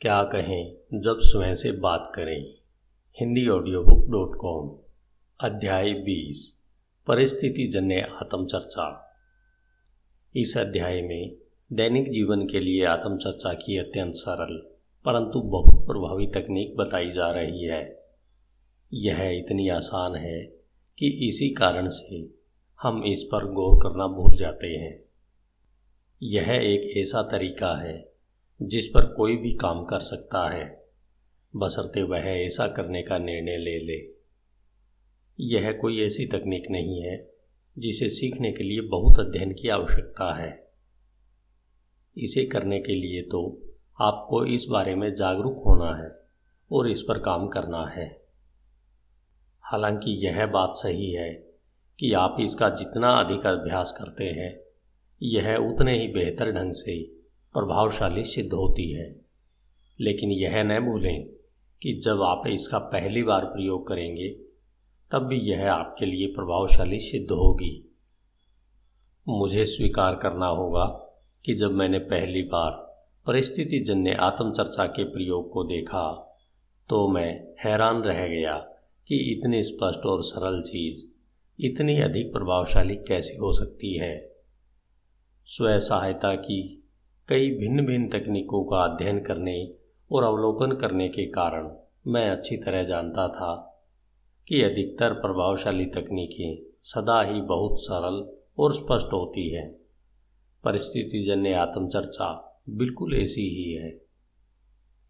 क्या कहें, जब स्वयं से बात करें। Hindi audio book dot com अध्याय बीस, परिस्थिति जन्य आत्मचर्चा। इस अध्याय में दैनिक जीवन के लिए आत्मचर्चा की अत्यंत सरल, परंतु बहुत प्रभावी तकनीक बताई जा रही है। यह इतनी आसान है कि इसी कारण से हम इस पर गौर करना भूल जाते हैं। यह एक ऐसा तरीका है जिस पर कोई भी काम कर सकता है, बसरते वह ऐसा करने का निर्णय ले ले। यह कोई ऐसी तकनीक नहीं है, जिसे सीखने के लिए बहुत अध्ययन की आवश्यकता है। इसे करने के लिए तो आपको इस बारे में जागरूक होना है और इस पर काम करना है। हालाँकि यह बात सही है कि आप इसका जितना अधिक अभ्यास करते हैं, यह उतने ही बेहतर ढंग से प्रभावशाली सिद्ध होती है। लेकिन यह न भूलें कि जब आप इसका पहली बार प्रयोग करेंगे, तब भी यह आपके लिए प्रभावशाली सिद्ध होगी। मुझे स्वीकार करना होगा कि जब मैंने पहली बार परिस्थिति जन्य आत्मचर्चा के प्रयोग को देखा तो मैं हैरान रह गया कि इतनी स्पष्ट और सरल चीज़ इतनी अधिक प्रभावशाली कैसे हो सकती है। स्व सहायता की कई भिन्न भिन्न तकनीकों का अध्ययन करने और अवलोकन करने के कारण मैं अच्छी तरह जानता था कि अधिकतर प्रभावशाली तकनीकें सदा ही बहुत सरल और स्पष्ट होती हैं। परिस्थितिजन्य आत्मचर्चा बिल्कुल ऐसी ही है।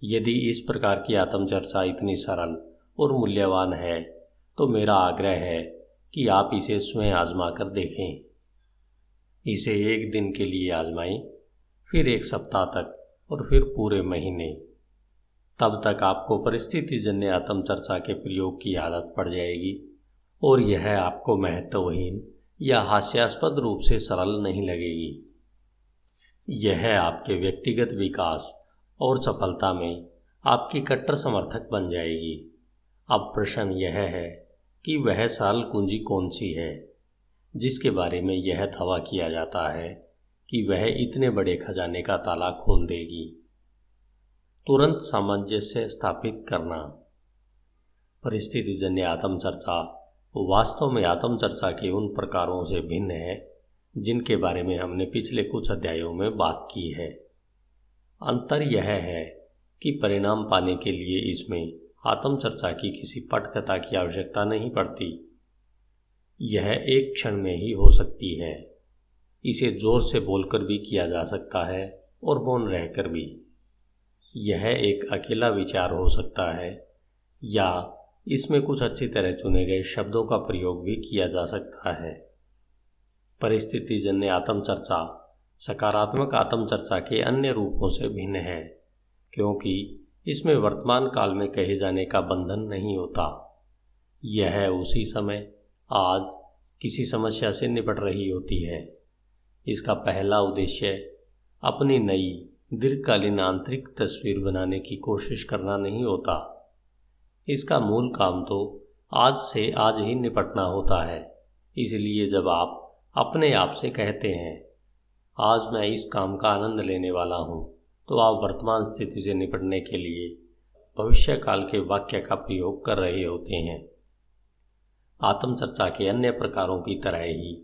यदि इस प्रकार की आत्मचर्चा इतनी सरल और मूल्यवान है तो मेरा आग्रह है कि आप इसे स्वयं आजमा कर देखें। इसे एक दिन के लिए आजमाएँ। फिर एक सप्ताह तक और फिर पूरे महीने। तब तक आपको परिस्थिति जन्य आत्मचर्चा के प्रयोग की आदत पड़ जाएगी और यह आपको महत्वहीन या हास्यास्पद रूप से सरल नहीं लगेगी। यह आपके व्यक्तिगत विकास और सफलता में आपकी कट्टर समर्थक बन जाएगी। अब प्रश्न यह है कि वह सरल कुंजी कौन सी है, जिसके बारे में यह दावा किया जाता है? कि वह इतने बड़े खजाने का ताला खोल देगी। तुरंत सामंजस्य स्थापित करना। परिस्थिति जन्य आत्मचर्चा वास्तव में आत्मचर्चा के उन प्रकारों से भिन्न है, जिनके बारे में हमने पिछले कुछ अध्यायों में बात की है। अंतर यह है कि परिणाम पाने के लिए इसमें आत्मचर्चा की किसी पटकथा की आवश्यकता नहीं पड़ती। यह एक क्षण में ही हो सकती है। इसे ज़ोर से बोलकर भी किया जा सकता है और मौन रहकर भी। यह एक अकेला विचार हो सकता है, या इसमें कुछ अच्छी तरह चुने गए शब्दों का प्रयोग भी किया जा सकता है। परिस्थितिजन्य आत्मचर्चा सकारात्मक आत्मचर्चा के अन्य रूपों से भिन्न है, क्योंकि इसमें वर्तमान काल में कहे जाने का बंधन नहीं होता। यह उसी समय, आज किसी समस्या से निपट रही होती है। इसका पहला उद्देश्य अपनी नई, दीर्घकालीन आंतरिक तस्वीर बनाने की कोशिश करना नहीं होता। इसका मूल काम तो आज से आज ही निपटना होता है, इसलिए जब आप अपने आप से कहते हैं, आज मैं इस काम का आनंद लेने वाला हूँ तो आप वर्तमान स्थिति से निपटने के लिए भविष्य काल के वाक्य का प्रयोग कर रहे होते हैं। आत्मचर्चा के अन्य प्रकारों की तरह ही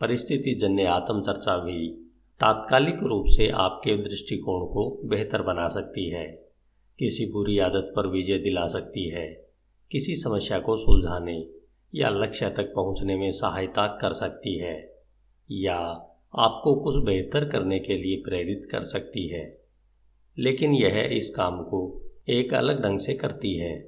परिस्थिति जन्य आत्मचर्चा भी तात्कालिक रूप से आपके दृष्टिकोण को बेहतर बना सकती है। किसी बुरी आदत पर विजय दिला सकती है। किसी समस्या को सुलझाने या लक्ष्य तक पहुँचने में सहायता कर सकती है या आपको कुछ बेहतर करने के लिए प्रेरित कर सकती है। लेकिन यह इस काम को एक अलग ढंग से करती है।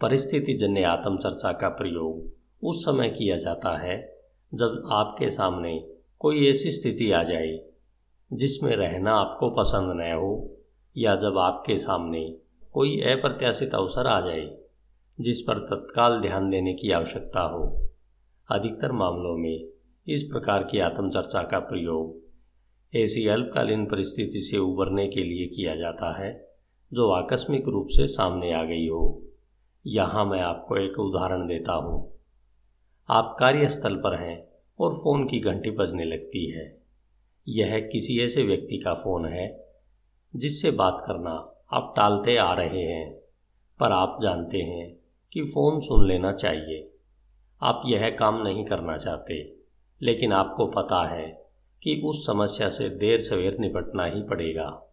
परिस्थिति जन्य आत्मचर्चा का प्रयोग उस समय किया जाता है जब आपके सामने कोई ऐसी स्थिति आ जाए जिसमें रहना आपको पसंद न हो, या जब आपके सामने कोई अप्रत्याशित अवसर आ जाए जिस पर तत्काल ध्यान देने की आवश्यकता हो, अधिकतर मामलों में इस प्रकार की आत्मचर्चा का प्रयोग ऐसी अल्पकालीन परिस्थिति से उबरने के लिए किया जाता है, जो आकस्मिक रूप से सामने आ गई हो। यहाँ मैं आपको एक उदाहरण देता हूँ। आप कार्यस्थल पर हैं और फ़ोन की घंटी बजने लगती है। यह किसी ऐसे व्यक्ति का फ़ोन है जिससे बात करना आप टालते आ रहे हैं, पर आप जानते हैं कि फ़ोन सुन लेना चाहिए। आप यह काम नहीं करना चाहते, लेकिन आपको पता है कि उस समस्या से देर सवेर निपटना ही पड़ेगा।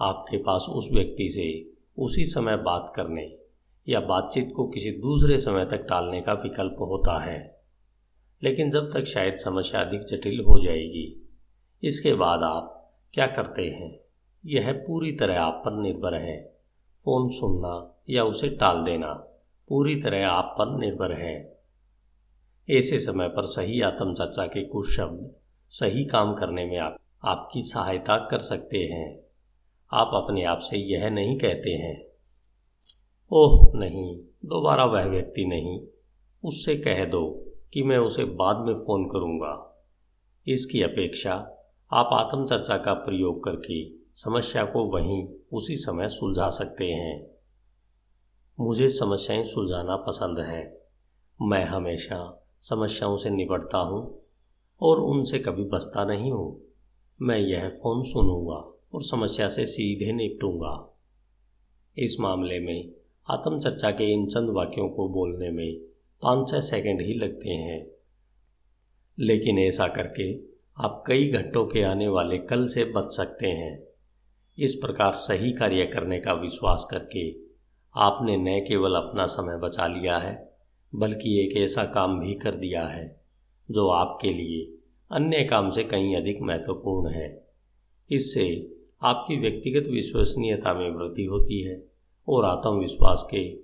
आपके पास उस व्यक्ति से उसी समय बात करने या बातचीत को किसी दूसरे समय तक टालने का विकल्प होता है। लेकिन जब तक शायद समस्या अधिक जटिल हो जाएगी, इसके बाद आप क्या करते हैं? यह पूरी तरह आप पर निर्भर है। फ़ोन सुनना या उसे टाल देना पूरी तरह आप पर निर्भर है। ऐसे समय पर सही आत्मचर्चा के कुछ शब्द सही काम करने में आप, आपकी सहायता कर सकते हैं। आप अपने आप से यह नहीं कहते हैं ओह, नहीं, दोबारा वह व्यक्ति नहीं। उससे कह दो कि मैं उसे बाद में फ़ोन करूँगा। इसकी अपेक्षा आप आत्मचर्चा का प्रयोग करके समस्या को वहीं उसी समय सुलझा सकते हैं। मुझे समस्याएँ सुलझाना पसंद है। मैं हमेशा समस्याओं से निपटता हूँ और उनसे कभी बचता नहीं हूँ। मैं यह फ़ोन सुनूँगा और समस्या से सीधे निपटूँगा। इस मामले में आत्मचर्चा के इन चंद वाक्यों को बोलने में पाँच छः सेकेंड ही लगते हैं। लेकिन ऐसा करके आप कई घंटों के आने वाले कल से बच सकते हैं। इस प्रकार सही कार्य करने का विश्वास करके आपने न केवल अपना समय बचा लिया है, बल्कि एक ऐसा काम भी कर दिया है, जो आपके लिए अन्य काम से कहीं अधिक महत्वपूर्ण है। इससे आपकी व्यक्तिगत विश्वसनीयता में वृद्धि होती है। और आत्मविश्वास के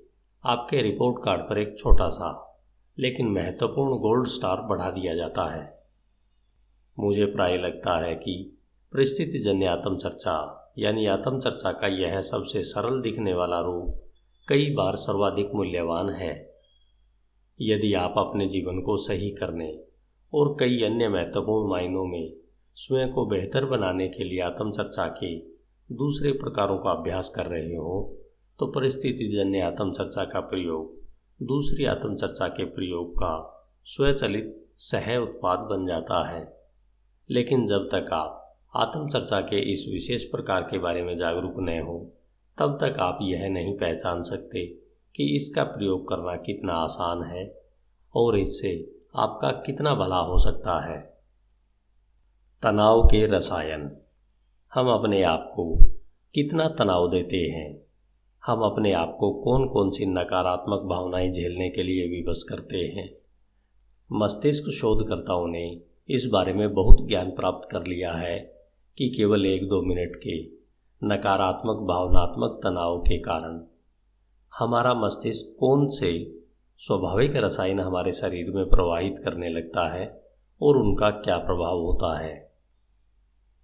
आपके रिपोर्ट कार्ड पर एक छोटा सा, लेकिन महत्वपूर्ण गोल्ड स्टार बढ़ा दिया जाता है। मुझे प्राय लगता है कि परिस्थितिजन्य आत्मचर्चा, यानी आत्मचर्चा का यह सबसे सरल दिखने वाला रूप, कई बार सर्वाधिक मूल्यवान है। यदि आप अपने जीवन को सही करने और कई अन्य महत्वपूर्ण मायनों में स्वयं को बेहतर बनाने के लिए आत्मचर्चा के दूसरे प्रकारों का अभ्यास कर रहे हो तो परिस्थितिजन्य आत्मचर्चा का प्रयोग, दूसरी आत्मचर्चा के प्रयोग का स्वचलित सह उत्पाद बन जाता है। लेकिन जब तक आप आत्मचर्चा के इस विशेष प्रकार के बारे में जागरूक न हो, तब तक आप यह नहीं पहचान सकते कि इसका प्रयोग करना कितना आसान है और इससे आपका कितना भला हो सकता है। तनाव के रसायन। हम अपने आप को कितना तनाव देते हैं हम अपने आप को कौन कौन सी नकारात्मक भावनाएँ झेलने के लिए विवश करते हैं? मस्तिष्क शोधकर्ताओं ने इस बारे में बहुत ज्ञान प्राप्त कर लिया है कि केवल एक दो मिनट के नकारात्मक भावनात्मक तनाव के कारण हमारा मस्तिष्क कौन से स्वाभाविक रसायन हमारे शरीर में प्रवाहित करने लगता है और उनका क्या प्रभाव होता है?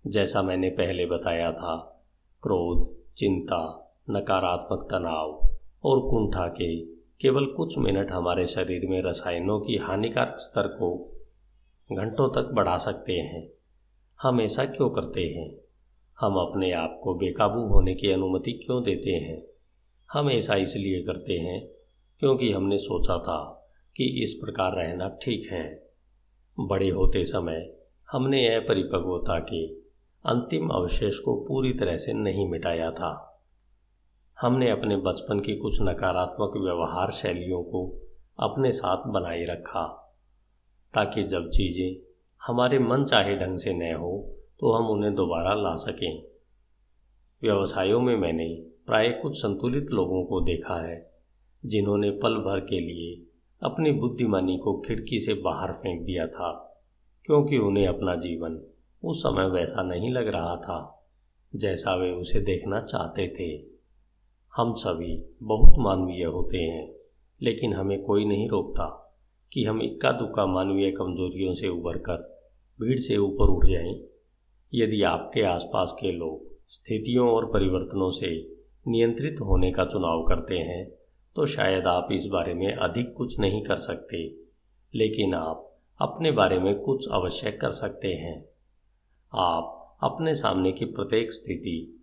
जैसा मैंने पहले बताया था, क्रोध, चिंता नकारात्मक तनाव और कुंठा के केवल कुछ मिनट हमारे शरीर में रसायनों की हानिकारक स्तर को घंटों तक बढ़ा सकते हैं। हम ऐसा क्यों करते हैं? हम अपने आप को बेकाबू होने की अनुमति क्यों देते हैं? हम ऐसा इसलिए करते हैं क्योंकि हमने सोचा था कि इस प्रकार रहना ठीक है। बड़े होते समय हमने अपरिपक्वता के अंतिम अवशेष को पूरी तरह से नहीं मिटाया था। हमने अपने बचपन की कुछ नकारात्मक व्यवहार शैलियों को अपने साथ बनाए रखा, ताकि जब चीज़ें हमारे मन चाहे ढंग से न हो तो हम उन्हें दोबारा ला सकें। व्यवसायों में मैंने प्राय कुछ संतुलित लोगों को देखा है, जिन्होंने पल भर के लिए अपनी बुद्धिमानी को खिड़की से बाहर फेंक दिया था, क्योंकि उन्हें अपना जीवन उस समय वैसा नहीं लग रहा था, जैसा वे उसे देखना चाहते थे। हम सभी बहुत मानवीय होते हैं, लेकिन हमें कोई नहीं रोकता कि हम इक्का दुक्का मानवीय कमजोरियों से उभर कर भीड़ से ऊपर उठ जाएँ। यदि आपके आसपास के लोग स्थितियों और परिवर्तनों से नियंत्रित होने का चुनाव करते हैं तो शायद आप इस बारे में अधिक कुछ नहीं कर सकते, लेकिन आप अपने बारे में कुछ अवश्य कर सकते हैं आप अपने सामने की प्रत्येक स्थिति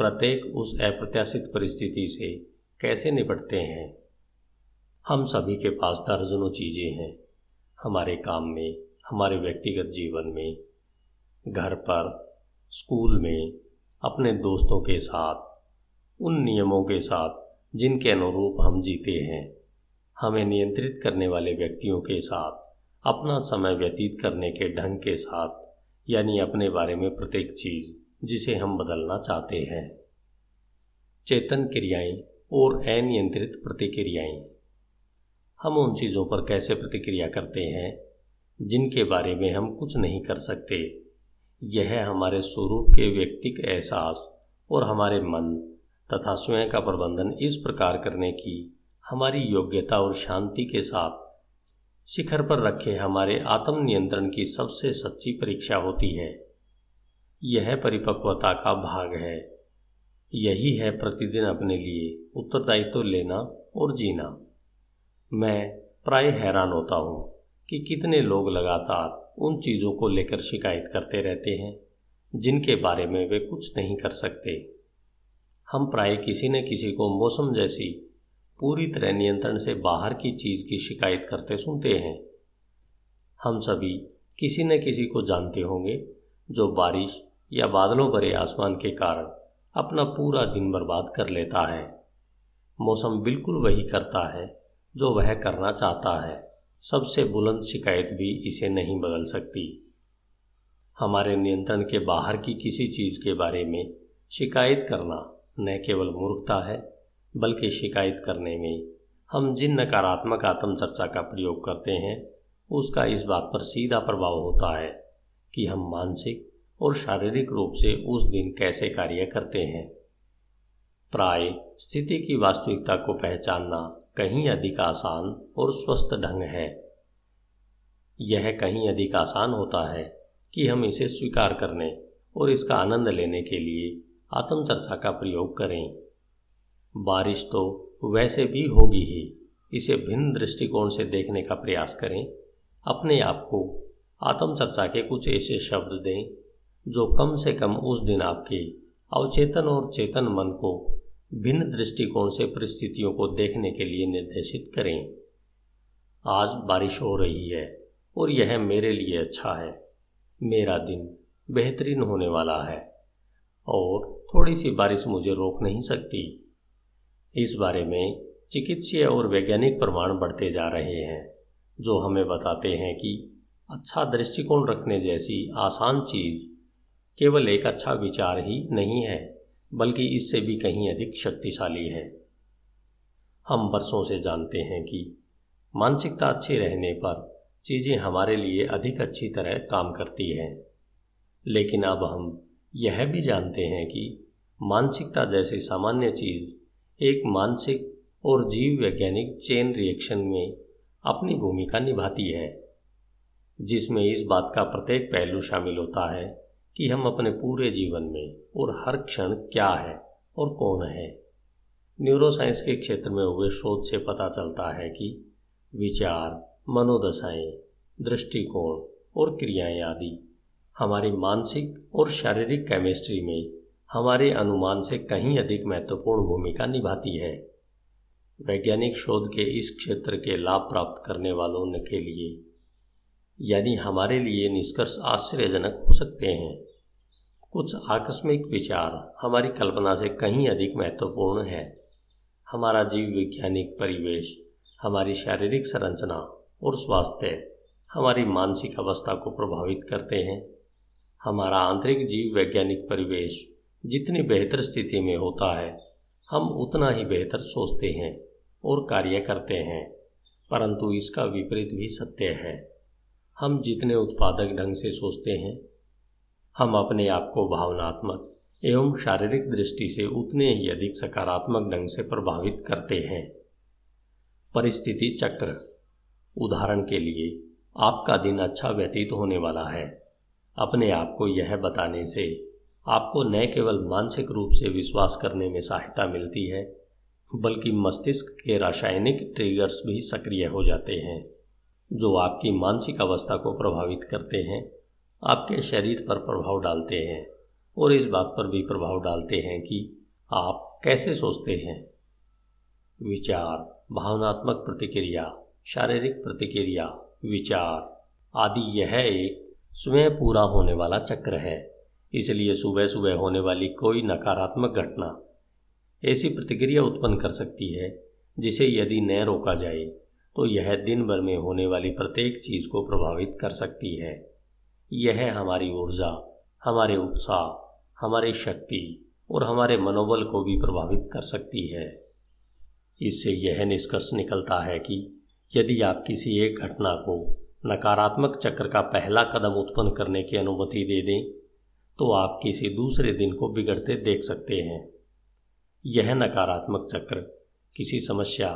प्रत्येक उस अप्रत्याशित परिस्थिति से कैसे निपटते हैं? हम सभी के पास दर्जनों चीज़ें हैं। हमारे काम में, हमारे व्यक्तिगत जीवन में, घर पर, स्कूल में, अपने दोस्तों के साथ, उन नियमों के साथ जिनके अनुरूप हम जीते हैं। हमें नियंत्रित करने वाले व्यक्तियों के साथ, अपना समय व्यतीत करने के ढंग के साथ, यानी अपने बारे में प्रत्येक चीज़ जिसे हम बदलना चाहते हैं। चेतन क्रियाएँ और अनियंत्रित प्रतिक्रियाएँ। हम उन चीज़ों पर कैसे प्रतिक्रिया करते हैं, जिनके बारे में हम कुछ नहीं कर सकते? यह हमारे स्वरूप के व्यक्तिक एहसास और हमारे मन तथा स्वयं का प्रबंधन इस प्रकार करने की हमारी योग्यता और शांति के साथ शिखर पर रखे हमारे आत्म नियंत्रण की सबसे सच्ची परीक्षा होती है। यह परिपक्वता का भाग है। यही है प्रतिदिन अपने लिए उत्तरदायित्व लेना और जीना। मैं प्राय हैरान होता हूँ कि कितने लोग लगातार उन चीज़ों को लेकर शिकायत करते रहते हैं, जिनके बारे में वे कुछ नहीं कर सकते। हम प्राय किसी न किसी को मौसम जैसी पूरी तरह नियंत्रण से बाहर की चीज़ की शिकायत करते सुनते हैं। हम सभी किसी न किसी को जानते होंगे, जो बारिश या बादलों भरे आसमान के कारण अपना पूरा दिन बर्बाद कर लेता है। मौसम बिल्कुल वही करता है जो वह करना चाहता है। सबसे बुलंद शिकायत भी इसे नहीं बदल सकती। हमारे नियंत्रण के बाहर की किसी चीज़ के बारे में शिकायत करना न केवल मूर्खता है, बल्कि शिकायत करने में हम जिन नकारात्मक आत्मचर्चा का प्रयोग करते हैं, उसका इस बात पर सीधा प्रभाव होता है कि हम मानसिक और शारीरिक रूप से उस दिन कैसे कार्य करते हैं। प्राय, स्थिति की वास्तविकता को पहचानना कहीं अधिक आसान और स्वस्थ ढंग है। यह कहीं अधिक आसान होता है कि हम इसे स्वीकार करने और इसका आनंद लेने के लिए आत्मचर्चा का प्रयोग करें। बारिश तो वैसे भी होगी ही, इसे भिन्न दृष्टिकोण से देखने का प्रयास करें। अपने आप को आत्मचर्चा के कुछ ऐसे शब्द दें जो कम से कम उस दिन आपके अवचेतन और चेतन मन को भिन्न दृष्टिकोण से परिस्थितियों को देखने के लिए निर्देशित करें। आज बारिश हो रही है और यह मेरे लिए अच्छा है। मेरा दिन बेहतरीन होने वाला है और थोड़ी सी बारिश मुझे रोक नहीं सकती। इस बारे में चिकित्सीय और वैज्ञानिक प्रमाण बढ़ते जा रहे हैं, जो हमें बताते हैं कि अच्छा दृष्टिकोण रखने जैसी आसान चीज़ केवल एक अच्छा विचार ही नहीं है, बल्कि इससे भी कहीं अधिक शक्तिशाली है। हम वर्षों से जानते हैं कि मानसिकता अच्छी रहने पर चीज़ें हमारे लिए अधिक अच्छी तरह काम करती हैं। लेकिन अब हम यह भी जानते हैं कि मानसिकता जैसी सामान्य चीज़ एक मानसिक और जीव वैज्ञानिक चेन रिएक्शन में अपनी भूमिका निभाती है, जिसमें इस बात का प्रत्येक पहलू शामिल होता है कि हम अपने पूरे जीवन में और हर क्षण क्या है और कौन है। न्यूरोसाइंस के क्षेत्र में हुए शोध से पता चलता है कि विचार मनोदशाएँ, दृष्टिकोण और क्रियाएँ आदि हमारी मानसिक और शारीरिक केमिस्ट्री में हमारे अनुमान से कहीं अधिक महत्वपूर्ण भूमिका निभाती है। वैज्ञानिक शोध के इस क्षेत्र के लाभ प्राप्त करने वालों के लिए यानी हमारे लिए निष्कर्ष आश्चर्यजनक हो सकते हैं। कुछ आकस्मिक विचार हमारी कल्पना से कहीं अधिक महत्वपूर्ण है। हमारा जीव वैज्ञानिक परिवेश, हमारी शारीरिक संरचना और स्वास्थ्य हमारी मानसिक अवस्था को प्रभावित करते हैं। हमारा आंतरिक जीव वैज्ञानिक परिवेश जितनी बेहतर स्थिति में होता है, हम उतना ही बेहतर सोचते हैं और कार्य करते हैं, परंतु इसका विपरीत भी सत्य है। हम जितने उत्पादक ढंग से सोचते हैं, हम अपने आप को भावनात्मक एवं शारीरिक दृष्टि से उतने ही अधिक सकारात्मक ढंग से प्रभावित करते हैं। परिस्थिति चक्र, उदाहरण के लिए, आपका दिन अच्छा व्यतीत होने वाला है। अपने आप को यह बताने से आपको न केवल मानसिक रूप से विश्वास करने में सहायता मिलती है, बल्कि मस्तिष्क के रासायनिक ट्रिगर्स भी सक्रिय हो जाते हैं। जो आपकी मानसिक अवस्था को प्रभावित करते हैं, आपके शरीर पर प्रभाव डालते हैं और इस बात पर भी प्रभाव डालते हैं कि आप कैसे सोचते हैं। विचार, भावनात्मक प्रतिक्रिया, शारीरिक प्रतिक्रिया, विचार आदि यह एक स्वयं पूरा होने वाला चक्र है। इसलिए सुबह सुबह होने वाली कोई नकारात्मक घटना ऐसी प्रतिक्रिया उत्पन्न कर सकती है जिसे यदि न रोका जाए तो यह दिन भर में होने वाली प्रत्येक चीज़ को प्रभावित कर सकती है। यह हमारी ऊर्जा, हमारे उत्साह, हमारी शक्ति और हमारे मनोबल को भी प्रभावित कर सकती है। इससे यह निष्कर्ष निकलता है कि यदि आप किसी एक घटना को नकारात्मक चक्र का पहला कदम उत्पन्न करने की अनुमति दे दें तो आप किसी दूसरे दिन को बिगड़ते देख सकते हैं। यह नकारात्मक चक्र किसी समस्या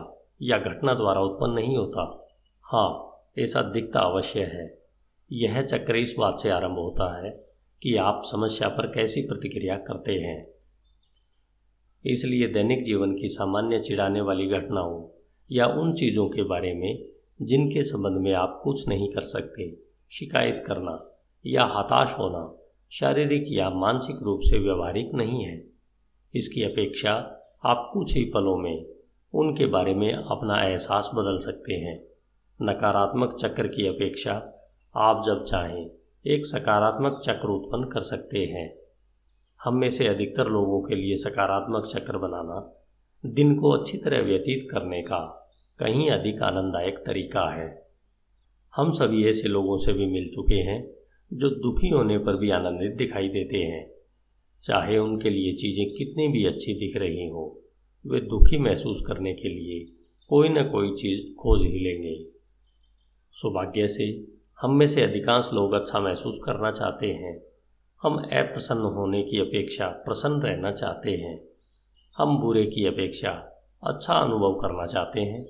या घटना द्वारा उत्पन्न नहीं होता। हाँ ऐसा दिखता अवश्य है। यह चक्र इस बात से आरंभ होता है कि आप समस्या पर कैसी प्रतिक्रिया करते हैं। इसलिए दैनिक जीवन की सामान्य चिढ़ाने वाली घटनाओं या उन चीज़ों के बारे में, जिनके संबंध में आप कुछ नहीं कर सकते, शिकायत करना या हताश होना शारीरिक या मानसिक रूप से व्यवहारिक नहीं है। इसकी अपेक्षा आप कुछ ही पलों में उनके बारे में अपना एहसास बदल सकते हैं। नकारात्मक चक्र की अपेक्षा आप जब चाहें, एक सकारात्मक चक्र उत्पन्न कर सकते हैं। हम में से अधिकतर लोगों के लिए सकारात्मक चक्र बनाना दिन को अच्छी तरह व्यतीत करने का कहीं अधिक आनंददायक तरीका है। हम सभी ऐसे लोगों से भी मिल चुके हैं, जो दुखी होने पर भी आनंदित दिखाई देते हैं। चाहे उनके लिए चीज़ें कितनी भी अच्छी दिख रही हों। वे दुखी महसूस करने के लिए कोई न कोई चीज़ खोज ही लेंगे। सौभाग्य से हम में से अधिकांश लोग अच्छा महसूस करना चाहते हैं। हम अप्रसन्न होने की अपेक्षा प्रसन्न रहना चाहते हैं। हम बुरे की अपेक्षा अच्छा अनुभव करना चाहते हैं।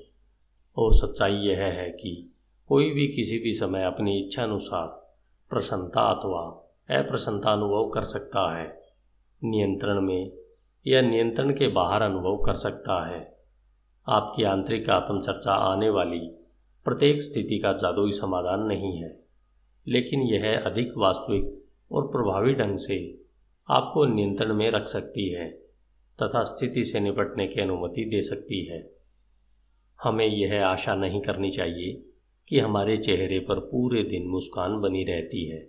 और सच्चाई यह है कि कोई भी किसी भी समय अपनी इच्छा अनुसार प्रसन्नता अथवा अप्रसन्नता अनुभव कर सकता है। नियंत्रण में या नियंत्रण के बाहर अनुभव कर सकता है। आपकी आंतरिक आत्मचर्चा आने वाली प्रत्येक स्थिति का जादुई समाधान नहीं है, लेकिन यह अधिक वास्तविक और प्रभावी ढंग से आपको नियंत्रण में रख सकती है तथा स्थिति से निपटने की अनुमति दे सकती है। हमें यह आशा नहीं करनी चाहिए कि हमारे चेहरे पर पूरे दिन मुस्कान बनी रहती है,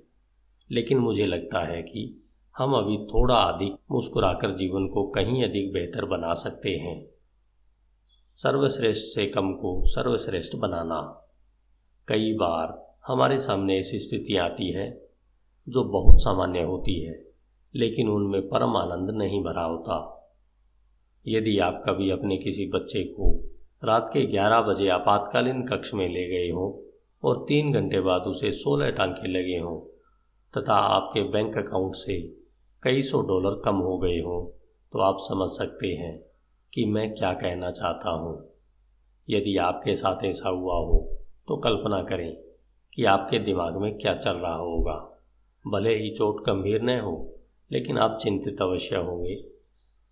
लेकिन मुझे लगता है कि हम अभी थोड़ा अधिक मुस्कुराकर जीवन को कहीं अधिक बेहतर बना सकते हैं। सर्वश्रेष्ठ से कम को सर्वश्रेष्ठ बनाना। कई बार हमारे सामने ऐसी स्थिति आती है, जो बहुत सामान्य होती है, लेकिन उनमें परम आनंद नहीं भरा होता। यदि आप कभी अपने किसी बच्चे को रात के 11 बजे आपातकालीन कक्ष में ले गए हों और तीन घंटे बाद उसे सोलह टांके लगे हों, तथा आपके बैंक अकाउंट से कई सौ डॉलर कम हो गए हों तो आप समझ सकते हैं कि मैं क्या कहना चाहता हूँ। यदि आपके साथ ऐसा हुआ हो तो कल्पना करें कि आपके दिमाग में क्या चल रहा होगा। भले ही चोट गंभीर न हो, लेकिन आप चिंतित अवश्य होंगे।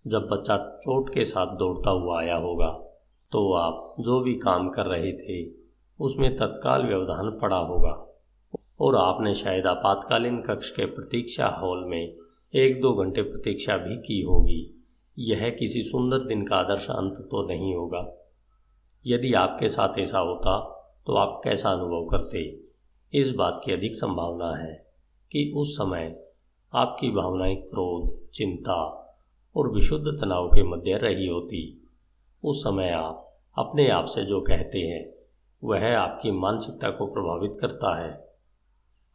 जब बच्चा चोट के साथ दौड़ता हुआ आया होगा तो आप जो भी काम कर रहे थे, उसमें तत्काल व्यवधान पड़ा होगा। और आपने शायद आपातकालीन कक्ष के प्रतीक्षा हॉल में एक दो घंटे प्रतीक्षा भी की होगी। यह किसी सुंदर दिन का आदर्श अंत तो नहीं होगा। यदि आपके साथ ऐसा होता तो आप कैसा अनुभव करते? इस बात की अधिक संभावना है कि उस समय आपकी भावनाएँ क्रोध, चिंता और विशुद्ध तनाव के मध्य रही होती। उस समय आप अपने आप से जो कहते हैं, वह आपकी मानसिकता को प्रभावित करता है।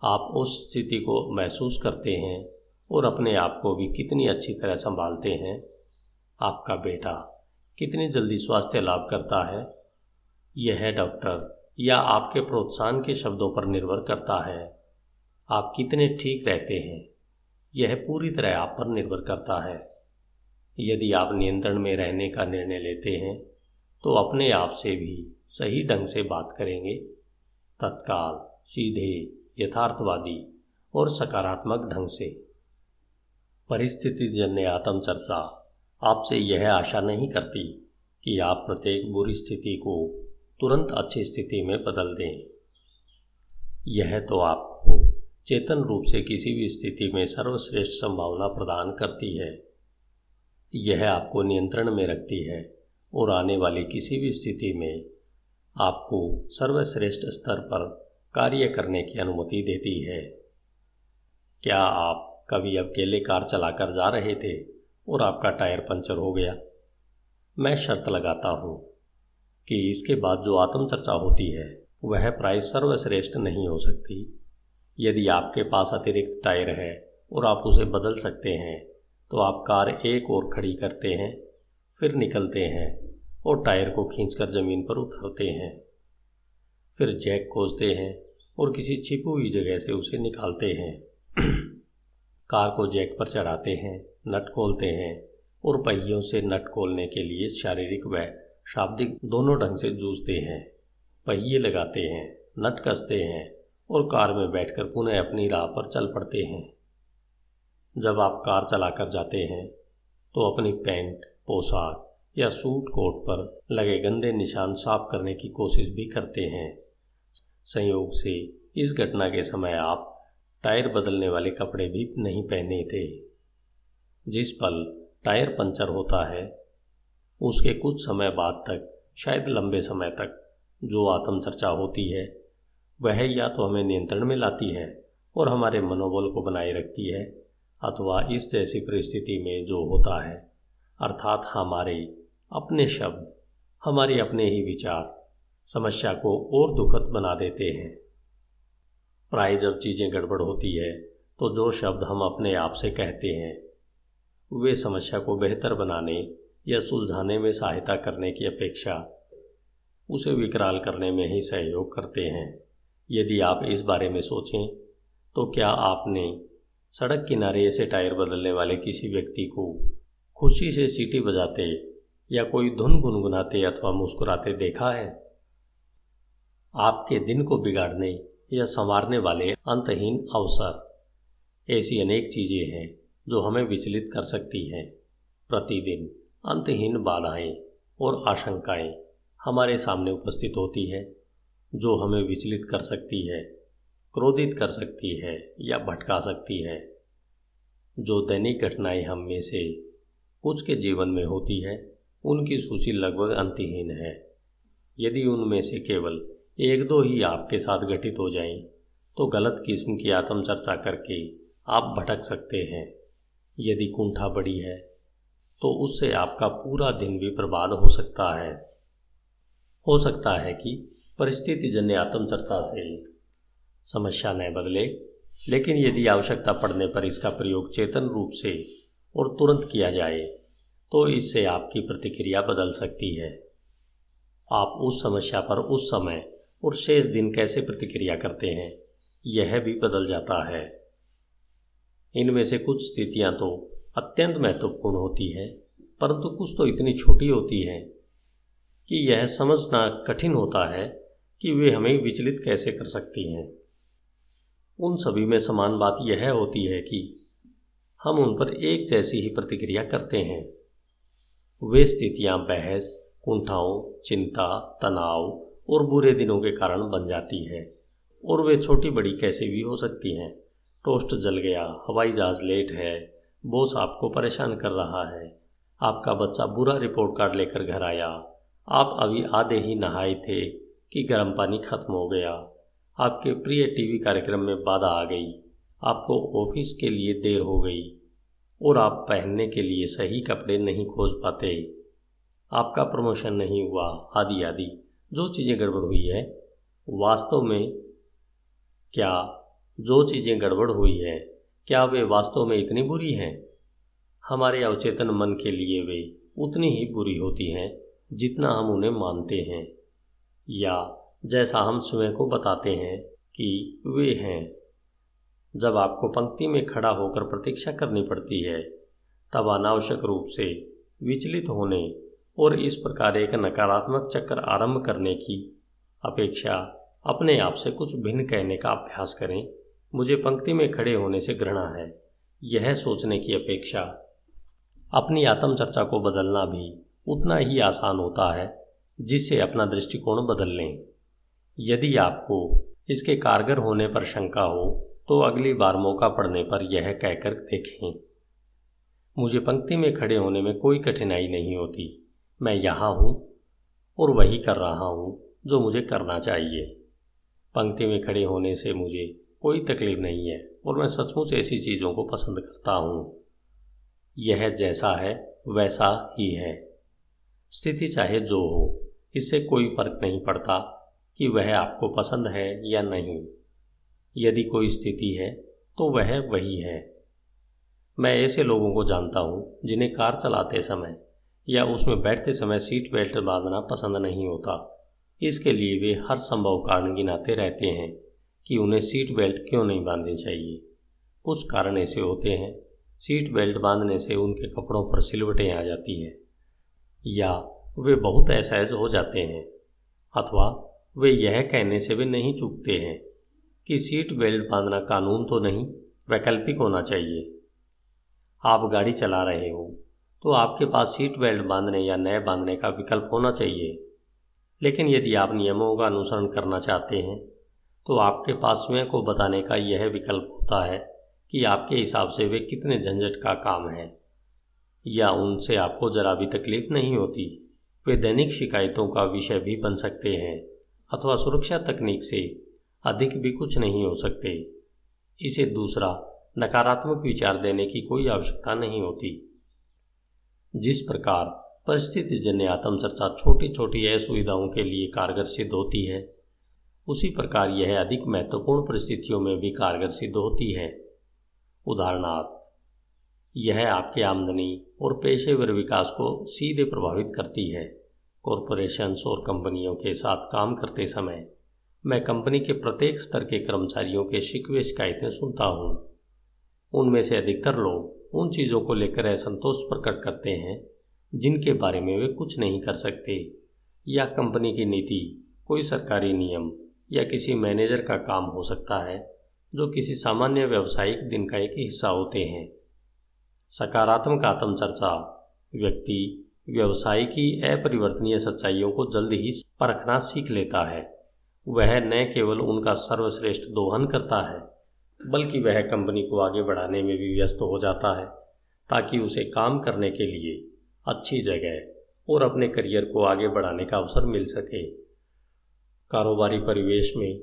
आप उस स्थिति को महसूस करते हैं और अपने आप को भी कितनी अच्छी तरह संभालते हैं। आपका बेटा कितनी जल्दी स्वास्थ्य लाभ करता है। यह डॉक्टर या आपके प्रोत्साहन के शब्दों पर निर्भर करता है। आप कितने ठीक रहते हैं, यह पूरी तरह आप पर निर्भर करता है। यदि आप नियंत्रण में रहने का निर्णय लेते हैं तो अपने आप से भी सही ढंग से बात करेंगे। तत्काल, सीधे, यथार्थवादी और सकारात्मक ढंग से। परिस्थिति जन्य आत्मचर्चा आपसे यह आशा नहीं करती कि आप प्रत्येक बुरी स्थिति को तुरंत अच्छी स्थिति में बदल दें। यह तो आपको चेतन रूप से किसी भी स्थिति में सर्वश्रेष्ठ संभावना प्रदान करती है। यह आपको नियंत्रण में रखती है और आने वाली किसी भी स्थिति में आपको सर्वश्रेष्ठ स्तर पर कार्य करने की अनुमति देती है। क्या आप कभी अकेले कार चलाकर जा रहे थे और आपका टायर पंचर हो गया। मैं शर्त लगाता हूँ कि इसके बाद जो आत्मचर्चा होती है, वह प्राय सर्वश्रेष्ठ नहीं हो सकती। यदि आपके पास अतिरिक्त टायर है और आप उसे बदल सकते हैं तो आप कार एक और खड़ी करते हैं, फिर निकलते हैं और टायर को खींचकर ज़मीन पर उतरते हैं। फिर जैक खोजते हैं और किसी छिपी हुई जगह से उसे निकालते हैं। कार को जैक पर चढ़ाते हैं, नट खोलते हैं और पहियों से नट खोलने के लिए शारीरिक व शाब्दिक दोनों ढंग से जूझते हैं। पहिए लगाते हैं, नट कसते हैं और कार में बैठकर पुनः अपनी राह पर चल पड़ते हैं। जब आप कार चलाकर जाते हैं तो अपनी पैंट, पोशाक या सूट कोट पर लगे गंदे निशान साफ़ करने की कोशिश भी करते हैं। संयोग से इस घटना के समय आप टायर बदलने वाले कपड़े भी नहीं पहने थे। जिस पल टायर पंचर होता है, उसके कुछ समय बाद तक, शायद लंबे समय तक, जो आत्मचर्चा होती है, वह या तो हमें नियंत्रण में लाती है और हमारे मनोबल को बनाए रखती है, अथवा इस जैसी परिस्थिति में जो होता है, अर्थात हमारे अपने शब्द, हमारे अपने ही विचार, समस्या को और दुखद बना देते हैं। प्राय जब चीज़ें गड़बड़ होती है तो जो शब्द हम अपने आप से कहते हैं, वे समस्या को बेहतर बनाने या सुलझाने में सहायता करने की अपेक्षा, उसे विकराल करने में ही सहयोग करते हैं। यदि आप इस बारे में सोचें तो क्या आपने सड़क किनारे ऐसे टायर बदलने वाले किसी व्यक्ति को खुशी से सीटी बजाते या कोई धुन गुनगुनाते अथवा मुस्कुराते देखा है? आपके दिन को बिगाड़ने या संवारने वाले अंतहीन अवसर। ऐसी अनेक चीज़ें हैं जो हमें विचलित कर सकती हैं। प्रतिदिन अंतहीन बाधाएँ और आशंकाएँ हमारे सामने उपस्थित होती है, जो हमें विचलित कर सकती है, क्रोधित कर सकती है या भटका सकती है। जो दैनिक घटनाएँ हम में से कुछ के जीवन में होती है, उनकी सूची लगभग अंतहीन है। यदि उनमें से केवल एक दो ही आपके साथ घटित हो जाएँ, तो गलत किस्म की आत्मचर्चा करके आप भटक सकते हैं। यदि कुंठा बड़ी है तो उससे आपका पूरा दिन भी बर्बाद हो सकता है। हो सकता है कि परिस्थिति जन्य आत्मचर्चा से समस्या न बदले लेकिन यदि आवश्यकता पड़ने पर इसका प्रयोग चेतन रूप से और तुरंत किया जाए तो इससे आपकी प्रतिक्रिया बदल सकती है। आप उस समस्या पर उस समय और शेष दिन कैसे प्रतिक्रिया करते हैं, यह भी बदल जाता है। इनमें से कुछ स्थितियाँ तो अत्यंत महत्वपूर्ण होती है, परंतु कुछ तो इतनी छोटी होती हैं कि यह समझना कठिन होता है कि वे हमें विचलित कैसे कर सकती हैं। उन सभी में समान बात यह होती है कि हम उन पर एक जैसी ही प्रतिक्रिया करते हैं। वे स्थितियाँ बहस, कुंठाओं, चिंता, तनाव और बुरे दिनों के कारण बन जाती है। और वे छोटी बड़ी कैसे भी हो सकती हैं। टोस्ट जल गया, हवाई जहाज़ लेट है, बॉस आपको परेशान कर रहा है। आपका बच्चा बुरा रिपोर्ट कार्ड लेकर घर आया। आप अभी आधे ही नहाए थे कि गर्म पानी खत्म हो गया। आपके प्रिय टीवी कार्यक्रम में बाधा आ गई। आपको ऑफ़िस के लिए देर हो गई। और आप पहनने के लिए सही कपड़े नहीं खोज पाते। आपका प्रमोशन नहीं हुआ आदि आदि जो चीज़ें गड़बड़ हुई है, वास्तव में क्या जो चीज़ें गड़बड़ हुई है, क्या वे वास्तव में इतनी बुरी हैं? हमारे अवचेतन मन के लिए वे उतनी ही बुरी होती हैं जितना हम उन्हें मानते हैं। या जैसा हम स्वयं को बताते हैं कि वे हैं। जब आपको पंक्ति में खड़ा होकर प्रतीक्षा करनी पड़ती है, तब अनावश्यक रूप से विचलित होने और इस प्रकार एक नकारात्मक चक्कर आरंभ करने की अपेक्षा अपने आप से कुछ भिन्न कहने का अभ्यास करें। मुझे पंक्ति में खड़े होने से घृणा है। यह सोचने की अपेक्षा अपनी आत्मचर्चा को बदलना भी उतना ही आसान होता है, जिससे अपना दृष्टिकोण बदल लें। यदि आपको इसके कारगर होने पर शंका हो तो अगली बार मौका पड़ने पर यह कहकर देखें। मुझे पंक्ति में खड़े होने में कोई कठिनाई नहीं होती। मैं यहाँ हूँ और वही कर रहा हूँ जो मुझे करना चाहिए। पंक्ति में खड़े होने से मुझे कोई तकलीफ़ नहीं है और मैं सचमुच ऐसी चीज़ों को पसंद करता हूँ। यह जैसा है, वैसा ही है। स्थिति चाहे जो हो, इससे कोई फ़र्क नहीं पड़ता कि वह आपको पसंद है या नहीं। यदि कोई स्थिति है तो वह वही है। मैं ऐसे लोगों को जानता हूँ जिन्हें कार चलाते समय या उसमें बैठते समय सीट बेल्ट बांधना पसंद नहीं होता। इसके लिए वे हर संभव कारण गिनाते रहते हैं कि उन्हें सीट बेल्ट क्यों नहीं बांधनी चाहिए। कुछ कारण ऐसे होते हैं। सीट बेल्ट बांधने से उनके कपड़ों पर सिलवटें आ जाती हैं, या वे बहुत असहज हो जाते हैं, अथवा वे यह कहने से भी नहीं चूकते हैं कि सीट बेल्ट बांधना कानून तो नहीं, वैकल्पिक होना चाहिए। आप गाड़ी चला रहे हो तो आपके पास सीट बेल्ट बांधने या नए बांधने का विकल्प होना चाहिए। लेकिन यदि आप नियमों का अनुसरण करना चाहते हैं तो आपके पास स्वयं को बताने का यह विकल्प होता है कि आपके हिसाब से वे कितने झंझट का काम है, या उनसे आपको ज़रा भी तकलीफ़ नहीं होती। वे दैनिक शिकायतों का विषय भी बन सकते हैं, अथवा सुरक्षा तकनीक से अधिक भी कुछ नहीं हो सकते। इसे दूसरा नकारात्मक विचार देने की कोई आवश्यकता नहीं होती। जिस प्रकार परिस्थिति जन्य आत्मचर्चा छोटी छोटी असुविधाओं के लिए कारगर सिद्ध होती है, उसी प्रकार यह अधिक महत्वपूर्ण परिस्थितियों में भी कारगर सिद्ध होती है। उदाहरणार्थ, यह आपके आमदनी और पेशेवर विकास को सीधे प्रभावित करती है। कॉरपोरेशंस और कंपनियों के साथ काम करते समय मैं कंपनी के प्रत्येक स्तर के कर्मचारियों के शिकवे शिकायतें सुनता हूँ। उनमें से अधिकतर लोग उन चीज़ों को लेकर असंतोष प्रकट करते हैं, जिनके बारे में वे कुछ नहीं कर सकते, या कंपनी की नीति, कोई सरकारी नियम, या किसी मैनेजर का काम हो सकता है, जो किसी सामान्य व्यावसायिक दिन का एक हिस्सा होते हैं। सकारात्मक आत्मचर्चा, व्यक्ति व्यवसाय की अपरिवर्तनीय सच्चाइयों को जल्द ही परखना सीख लेता है। वह न केवल उनका सर्वश्रेष्ठ दोहन करता है बल्कि वह कंपनी को आगे बढ़ाने में भी व्यस्त हो जाता है, ताकि उसे काम करने के लिए अच्छी जगह और अपने करियर को आगे बढ़ाने का अवसर मिल सके। कारोबारी परिवेश में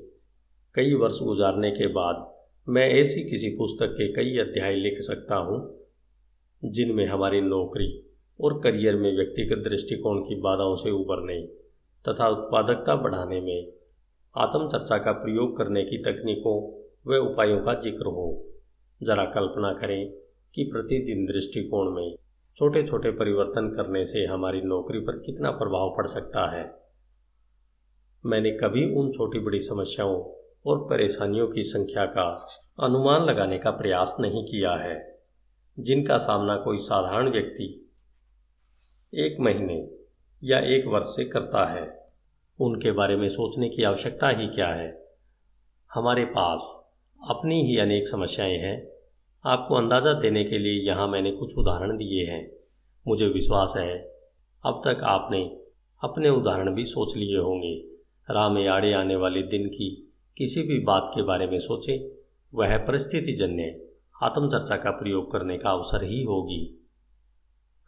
कई वर्ष गुजारने के बाद मैं ऐसी किसी पुस्तक के कई अध्याय लिख सकता हूँ, जिनमें हमारी नौकरी और करियर में व्यक्तिगत दृष्टिकोण की बाधाओं से उबरने तथा उत्पादकता बढ़ाने में आत्मचर्चा का प्रयोग करने की तकनीकों व उपायों का ज़िक्र हो। जरा कल्पना करें कि प्रतिदिन दृष्टिकोण में छोटे छोटे परिवर्तन करने से हमारी नौकरी पर कितना प्रभाव पड़ सकता है। मैंने कभी उन छोटी बड़ी समस्याओं और परेशानियों की संख्या का अनुमान लगाने का प्रयास नहीं किया है, जिनका सामना कोई साधारण व्यक्ति एक महीने या एक वर्ष से करता है। उनके बारे में सोचने की आवश्यकता ही क्या है? हमारे पास अपनी ही अनेक समस्याएँ हैं। आपको अंदाज़ा देने के लिए यहाँ मैंने कुछ उदाहरण दिए हैं। मुझे विश्वास है, अब तक आपने अपने उदाहरण भी सोच लिए होंगे। राह में आड़े आने वाले दिन की किसी भी बात के बारे में सोचें। वह परिस्थिति जन्य आत्मचर्चा का प्रयोग करने का अवसर ही होगी।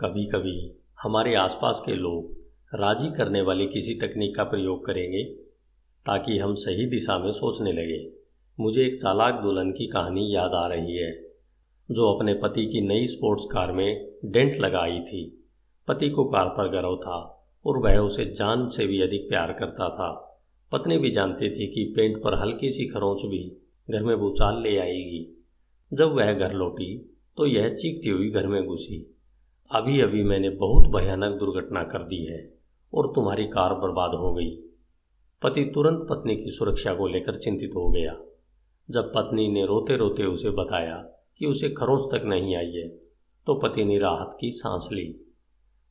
कभी कभी हमारे आसपास के लोग राज़ी करने वाली किसी तकनीक का प्रयोग करेंगे, ताकि हम सही दिशा में सोचने लगे। मुझे एक चालाक दुल्हन की कहानी याद आ रही है, जो अपने पति की नई स्पोर्ट्स कार में डेंट लगाई थी। पति को कार पर गर्व था और वह उसे जान से भी अधिक प्यार करता था। पत्नी भी जानती थी कि पेंट पर हल्की सी खरोंच भी घर में भूचाल ले आएगी। जब वह घर लौटी तो यह चीखती हुई घर में घुसी। अभी अभी मैंने बहुत भयानक दुर्घटना कर दी है और तुम्हारी कार बर्बाद हो गई। पति तुरंत पत्नी की सुरक्षा को लेकर चिंतित हो गया। जब पत्नी ने रोते रोते उसे बताया कि उसे खरोंच तक नहीं आई है तो पति ने राहत की सांस ली।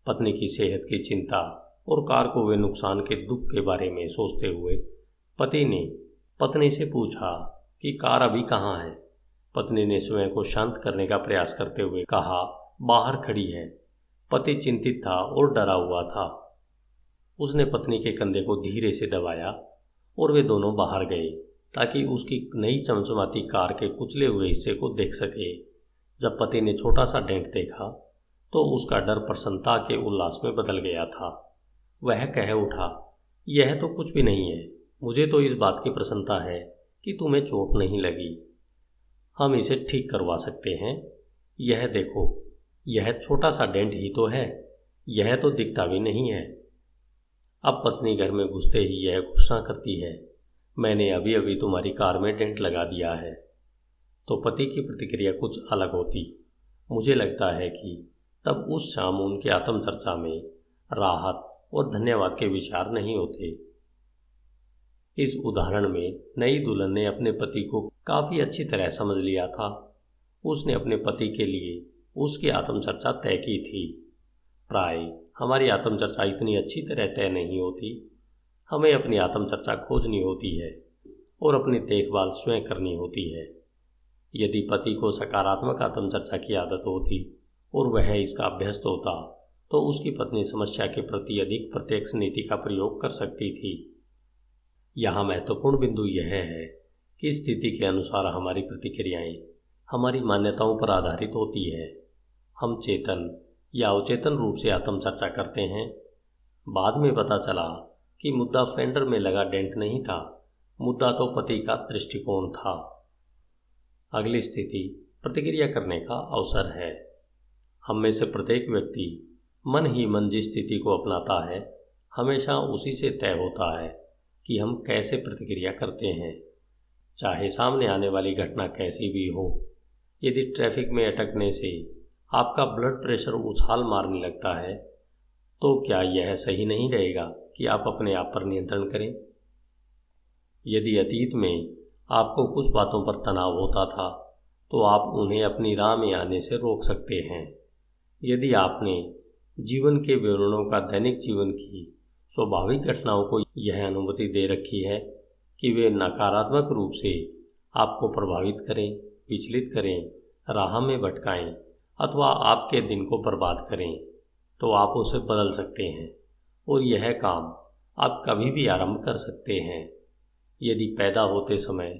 पत्नी की सेहत की चिंता और कार को हुए नुकसान के दुख के बारे में सोचते हुए पति ने पत्नी से पूछा कि कार अभी कहाँ है? पत्नी ने स्वयं को शांत करने का प्रयास करते हुए कहा, बाहर खड़ी है। पति चिंतित था और डरा हुआ था। उसने पत्नी के कंधे को धीरे से दबाया और वे दोनों बाहर गए। ताकि उसकी नई चमचमाती कार के कुचले हुए हिस्से को देख सके। जब पति ने छोटा सा डेंट देखा तो उसका डर प्रसन्नता के उल्लास में बदल गया था। वह कह उठा, यह तो कुछ भी नहीं है। मुझे तो इस बात की प्रसन्नता है कि तुम्हें चोट नहीं लगी। हम इसे ठीक करवा सकते हैं। यह देखो, यह छोटा सा डेंट ही तो है। यह तो दिखता भी नहीं है। अब पत्नी घर में घुसते ही यह घोषणा करती है। मैंने अभी अभी तुम्हारी कार में डेंट लगा दिया है। तो पति की प्रतिक्रिया कुछ अलग होती। मुझे लगता है कि तब उस शाम उनके आत्मचर्चा में राहत और धन्यवाद के विचार नहीं होते। इस उदाहरण में नई दुल्हन ने अपने पति को काफ़ी अच्छी तरह समझ लिया था। उसने अपने पति के लिए उसकी आत्मचर्चा तय की थी। प्राय हमारी आत्मचर्चा इतनी अच्छी तरह तय नहीं होती हमें अपनी आत्मचर्चा खोजनी होती है और अपनी देखभाल स्वयं करनी होती है। यदि पति को सकारात्मक आत्मचर्चा की आदत होती और वह इसका अभ्यस्त होता तो उसकी पत्नी समस्या के प्रति अधिक प्रत्यक्ष नीति का प्रयोग कर सकती थी। यहाँ महत्वपूर्ण बिंदु यह है कि स्थिति के अनुसार हमारी प्रतिक्रियाएँ हमारी मान्यताओं पर आधारित होती है। हम चेतन या अवचेतन रूप से आत्मचर्चा करते हैं। बाद में पता चला कि मुद्दा फेंडर में लगा डेंट नहीं था, मुद्दा तो पति का दृष्टिकोण था। अगली स्थिति, प्रतिक्रिया करने का अवसर है। हम में से प्रत्येक व्यक्ति मन ही मन जिस स्थिति को अपनाता है, हमेशा उसी से तय होता है कि हम कैसे प्रतिक्रिया करते हैं। चाहे सामने आने वाली घटना कैसी भी हो, यदि ट्रैफ़िक में अटकने से आपका ब्लड प्रेशर उछाल मारने लगता है तो क्या यह सही नहीं रहेगा? कि आप अपने आप पर नियंत्रण करें। यदि अतीत में आपको कुछ बातों पर तनाव होता था तो आप उन्हें अपनी राह में आने से रोक सकते हैं। यदि आपने जीवन के विवरणों का दैनिक जीवन की स्वाभाविक घटनाओं को यह अनुमति दे रखी है कि वे नकारात्मक रूप से आपको प्रभावित करें, विचलित करें, राह में भटकाएँ अथवा आपके दिन को बर्बाद करें तो आप उसे बदल सकते हैं। और यह काम आप कभी भी आरंभ कर सकते हैं। यदि पैदा होते समय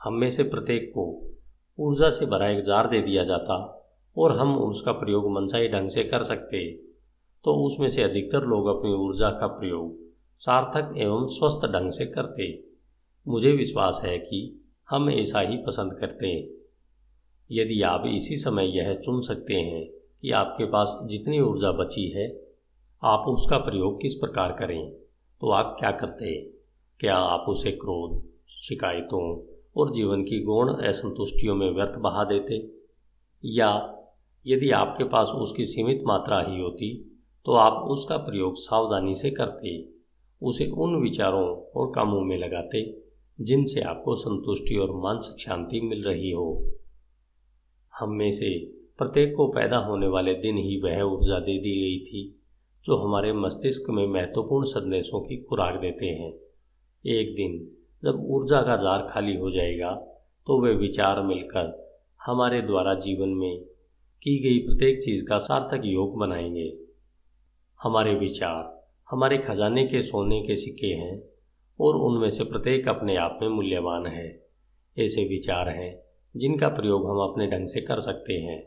हम में से प्रत्येक को ऊर्जा से भरा एक जार दे दिया जाता और हम उसका प्रयोग मनसाई ढंग से कर सकते तो उसमें से अधिकतर लोग अपनी ऊर्जा का प्रयोग सार्थक एवं स्वस्थ ढंग से करते। मुझे विश्वास है कि हम ऐसा ही पसंद करते हैं। यदि आप इसी समय यह चुन सकते हैं कि आपके पास जितनी ऊर्जा बची है आप उसका प्रयोग किस प्रकार करें? तो आप क्या करते? क्या आप उसे क्रोध, शिकायतों और जीवन की गौण असंतुष्टियों में व्यर्थ बहा देते? या यदि आपके पास उसकी सीमित मात्रा ही होती तो आप उसका प्रयोग सावधानी से करते, उसे उन विचारों और कामों में लगाते, जिनसे आपको संतुष्टि और मानसिक शांति मिल रही हो। हम में से प्रत्येक को पैदा होने वाले दिन ही वह ऊर्जा दे दी गई थी। जो हमारे मस्तिष्क में महत्वपूर्ण संदेशों की खुराक देते हैं। एक दिन जब ऊर्जा का जार खाली हो जाएगा तो वे विचार मिलकर हमारे द्वारा जीवन में की गई प्रत्येक चीज़ का सार्थक योग बनाएँगे। हमारे विचार, हमारे खजाने के सोने के सिक्के हैं और उनमें से प्रत्येक अपने आप में मूल्यवान है। ऐसे विचार हैं जिनका प्रयोग हम अपने ढंग से कर सकते हैं।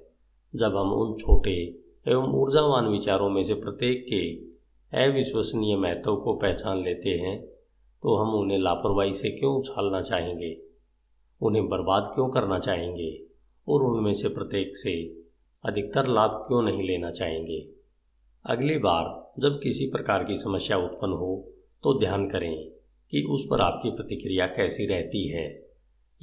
जब हम उन छोटे एवं ऊर्जावान विचारों में से प्रत्येक के अविश्वसनीय महत्व को पहचान लेते हैं तो हम उन्हें लापरवाही से क्यों उछालना चाहेंगे? उन्हें बर्बाद क्यों करना चाहेंगे? और उनमें से प्रत्येक से अधिकतर लाभ क्यों नहीं लेना चाहेंगे? अगली बार जब किसी प्रकार की समस्या उत्पन्न हो तो ध्यान करें कि उस पर आपकी प्रतिक्रिया कैसी रहती है।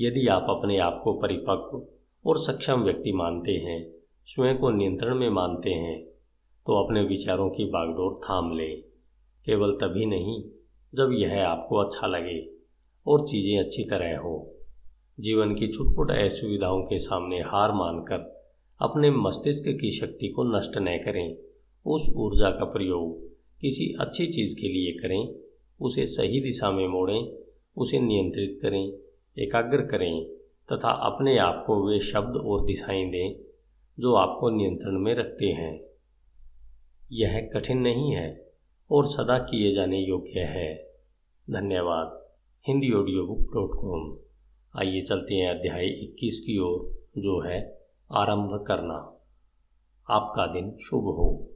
यदि आप अपने आप को परिपक्व और सक्षम व्यक्ति मानते हैं स्वयं को नियंत्रण में मानते हैं तो अपने विचारों की बागडोर थाम लें। केवल तभी नहीं, जब यह आपको अच्छा लगे और चीज़ें अच्छी तरह हो। जीवन की छुटपुट असुविधाओं के सामने हार मानकर अपने मस्तिष्क की शक्ति को नष्ट न करें। उस ऊर्जा का प्रयोग किसी अच्छी चीज़ के लिए करें, उसे सही दिशा में मोड़ें, उसे नियंत्रित करें, एकाग्र करें तथा अपने आप को वे शब्द और दिशाएँ दें जो आपको नियंत्रण में रखते हैं। यह कठिन नहीं है और सदा किए जाने योग्य है। धन्यवाद। Hindi audio book dot com. आइए चलते हैं अध्याय इक्कीस की ओर, जो है आरंभ करना। आपका दिन शुभ हो।